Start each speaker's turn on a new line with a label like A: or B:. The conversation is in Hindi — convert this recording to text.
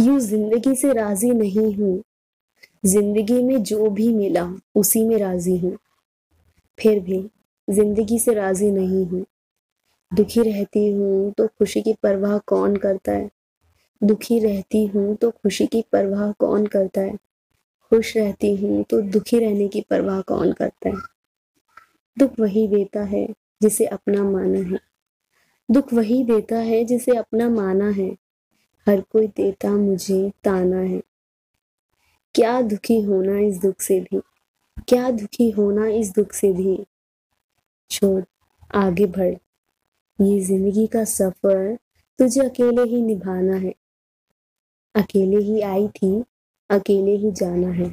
A: यूँ ज़िंदगी से राज़ी नहीं हूँ। ज़िंदगी में जो भी मिला, उसी में राज़ी हूँ। फिर भी ज़िंदगी से राज़ी नहीं हूँ। दुखी रहती हूँ तो खुशी की परवाह कौन करता है? दुखी रहती हूँ तो खुशी की परवाह कौन करता है? खुश रहती हूँ तो दुखी रहने की परवाह कौन करता है? दुख वही देता है जिसे अपना माना है। दुख वही देता है जिसे अपना माना है। हर कोई देता मुझे ताना है। क्या दुखी होना इस दुख से भी? क्या दुखी होना इस दुख से भी? छोड़, आगे बढ़। ये ज़िंदगी का सफ़र तुझे अकेले ही निभाना है। अकेले ही आई थी, अकेले ही जाना है।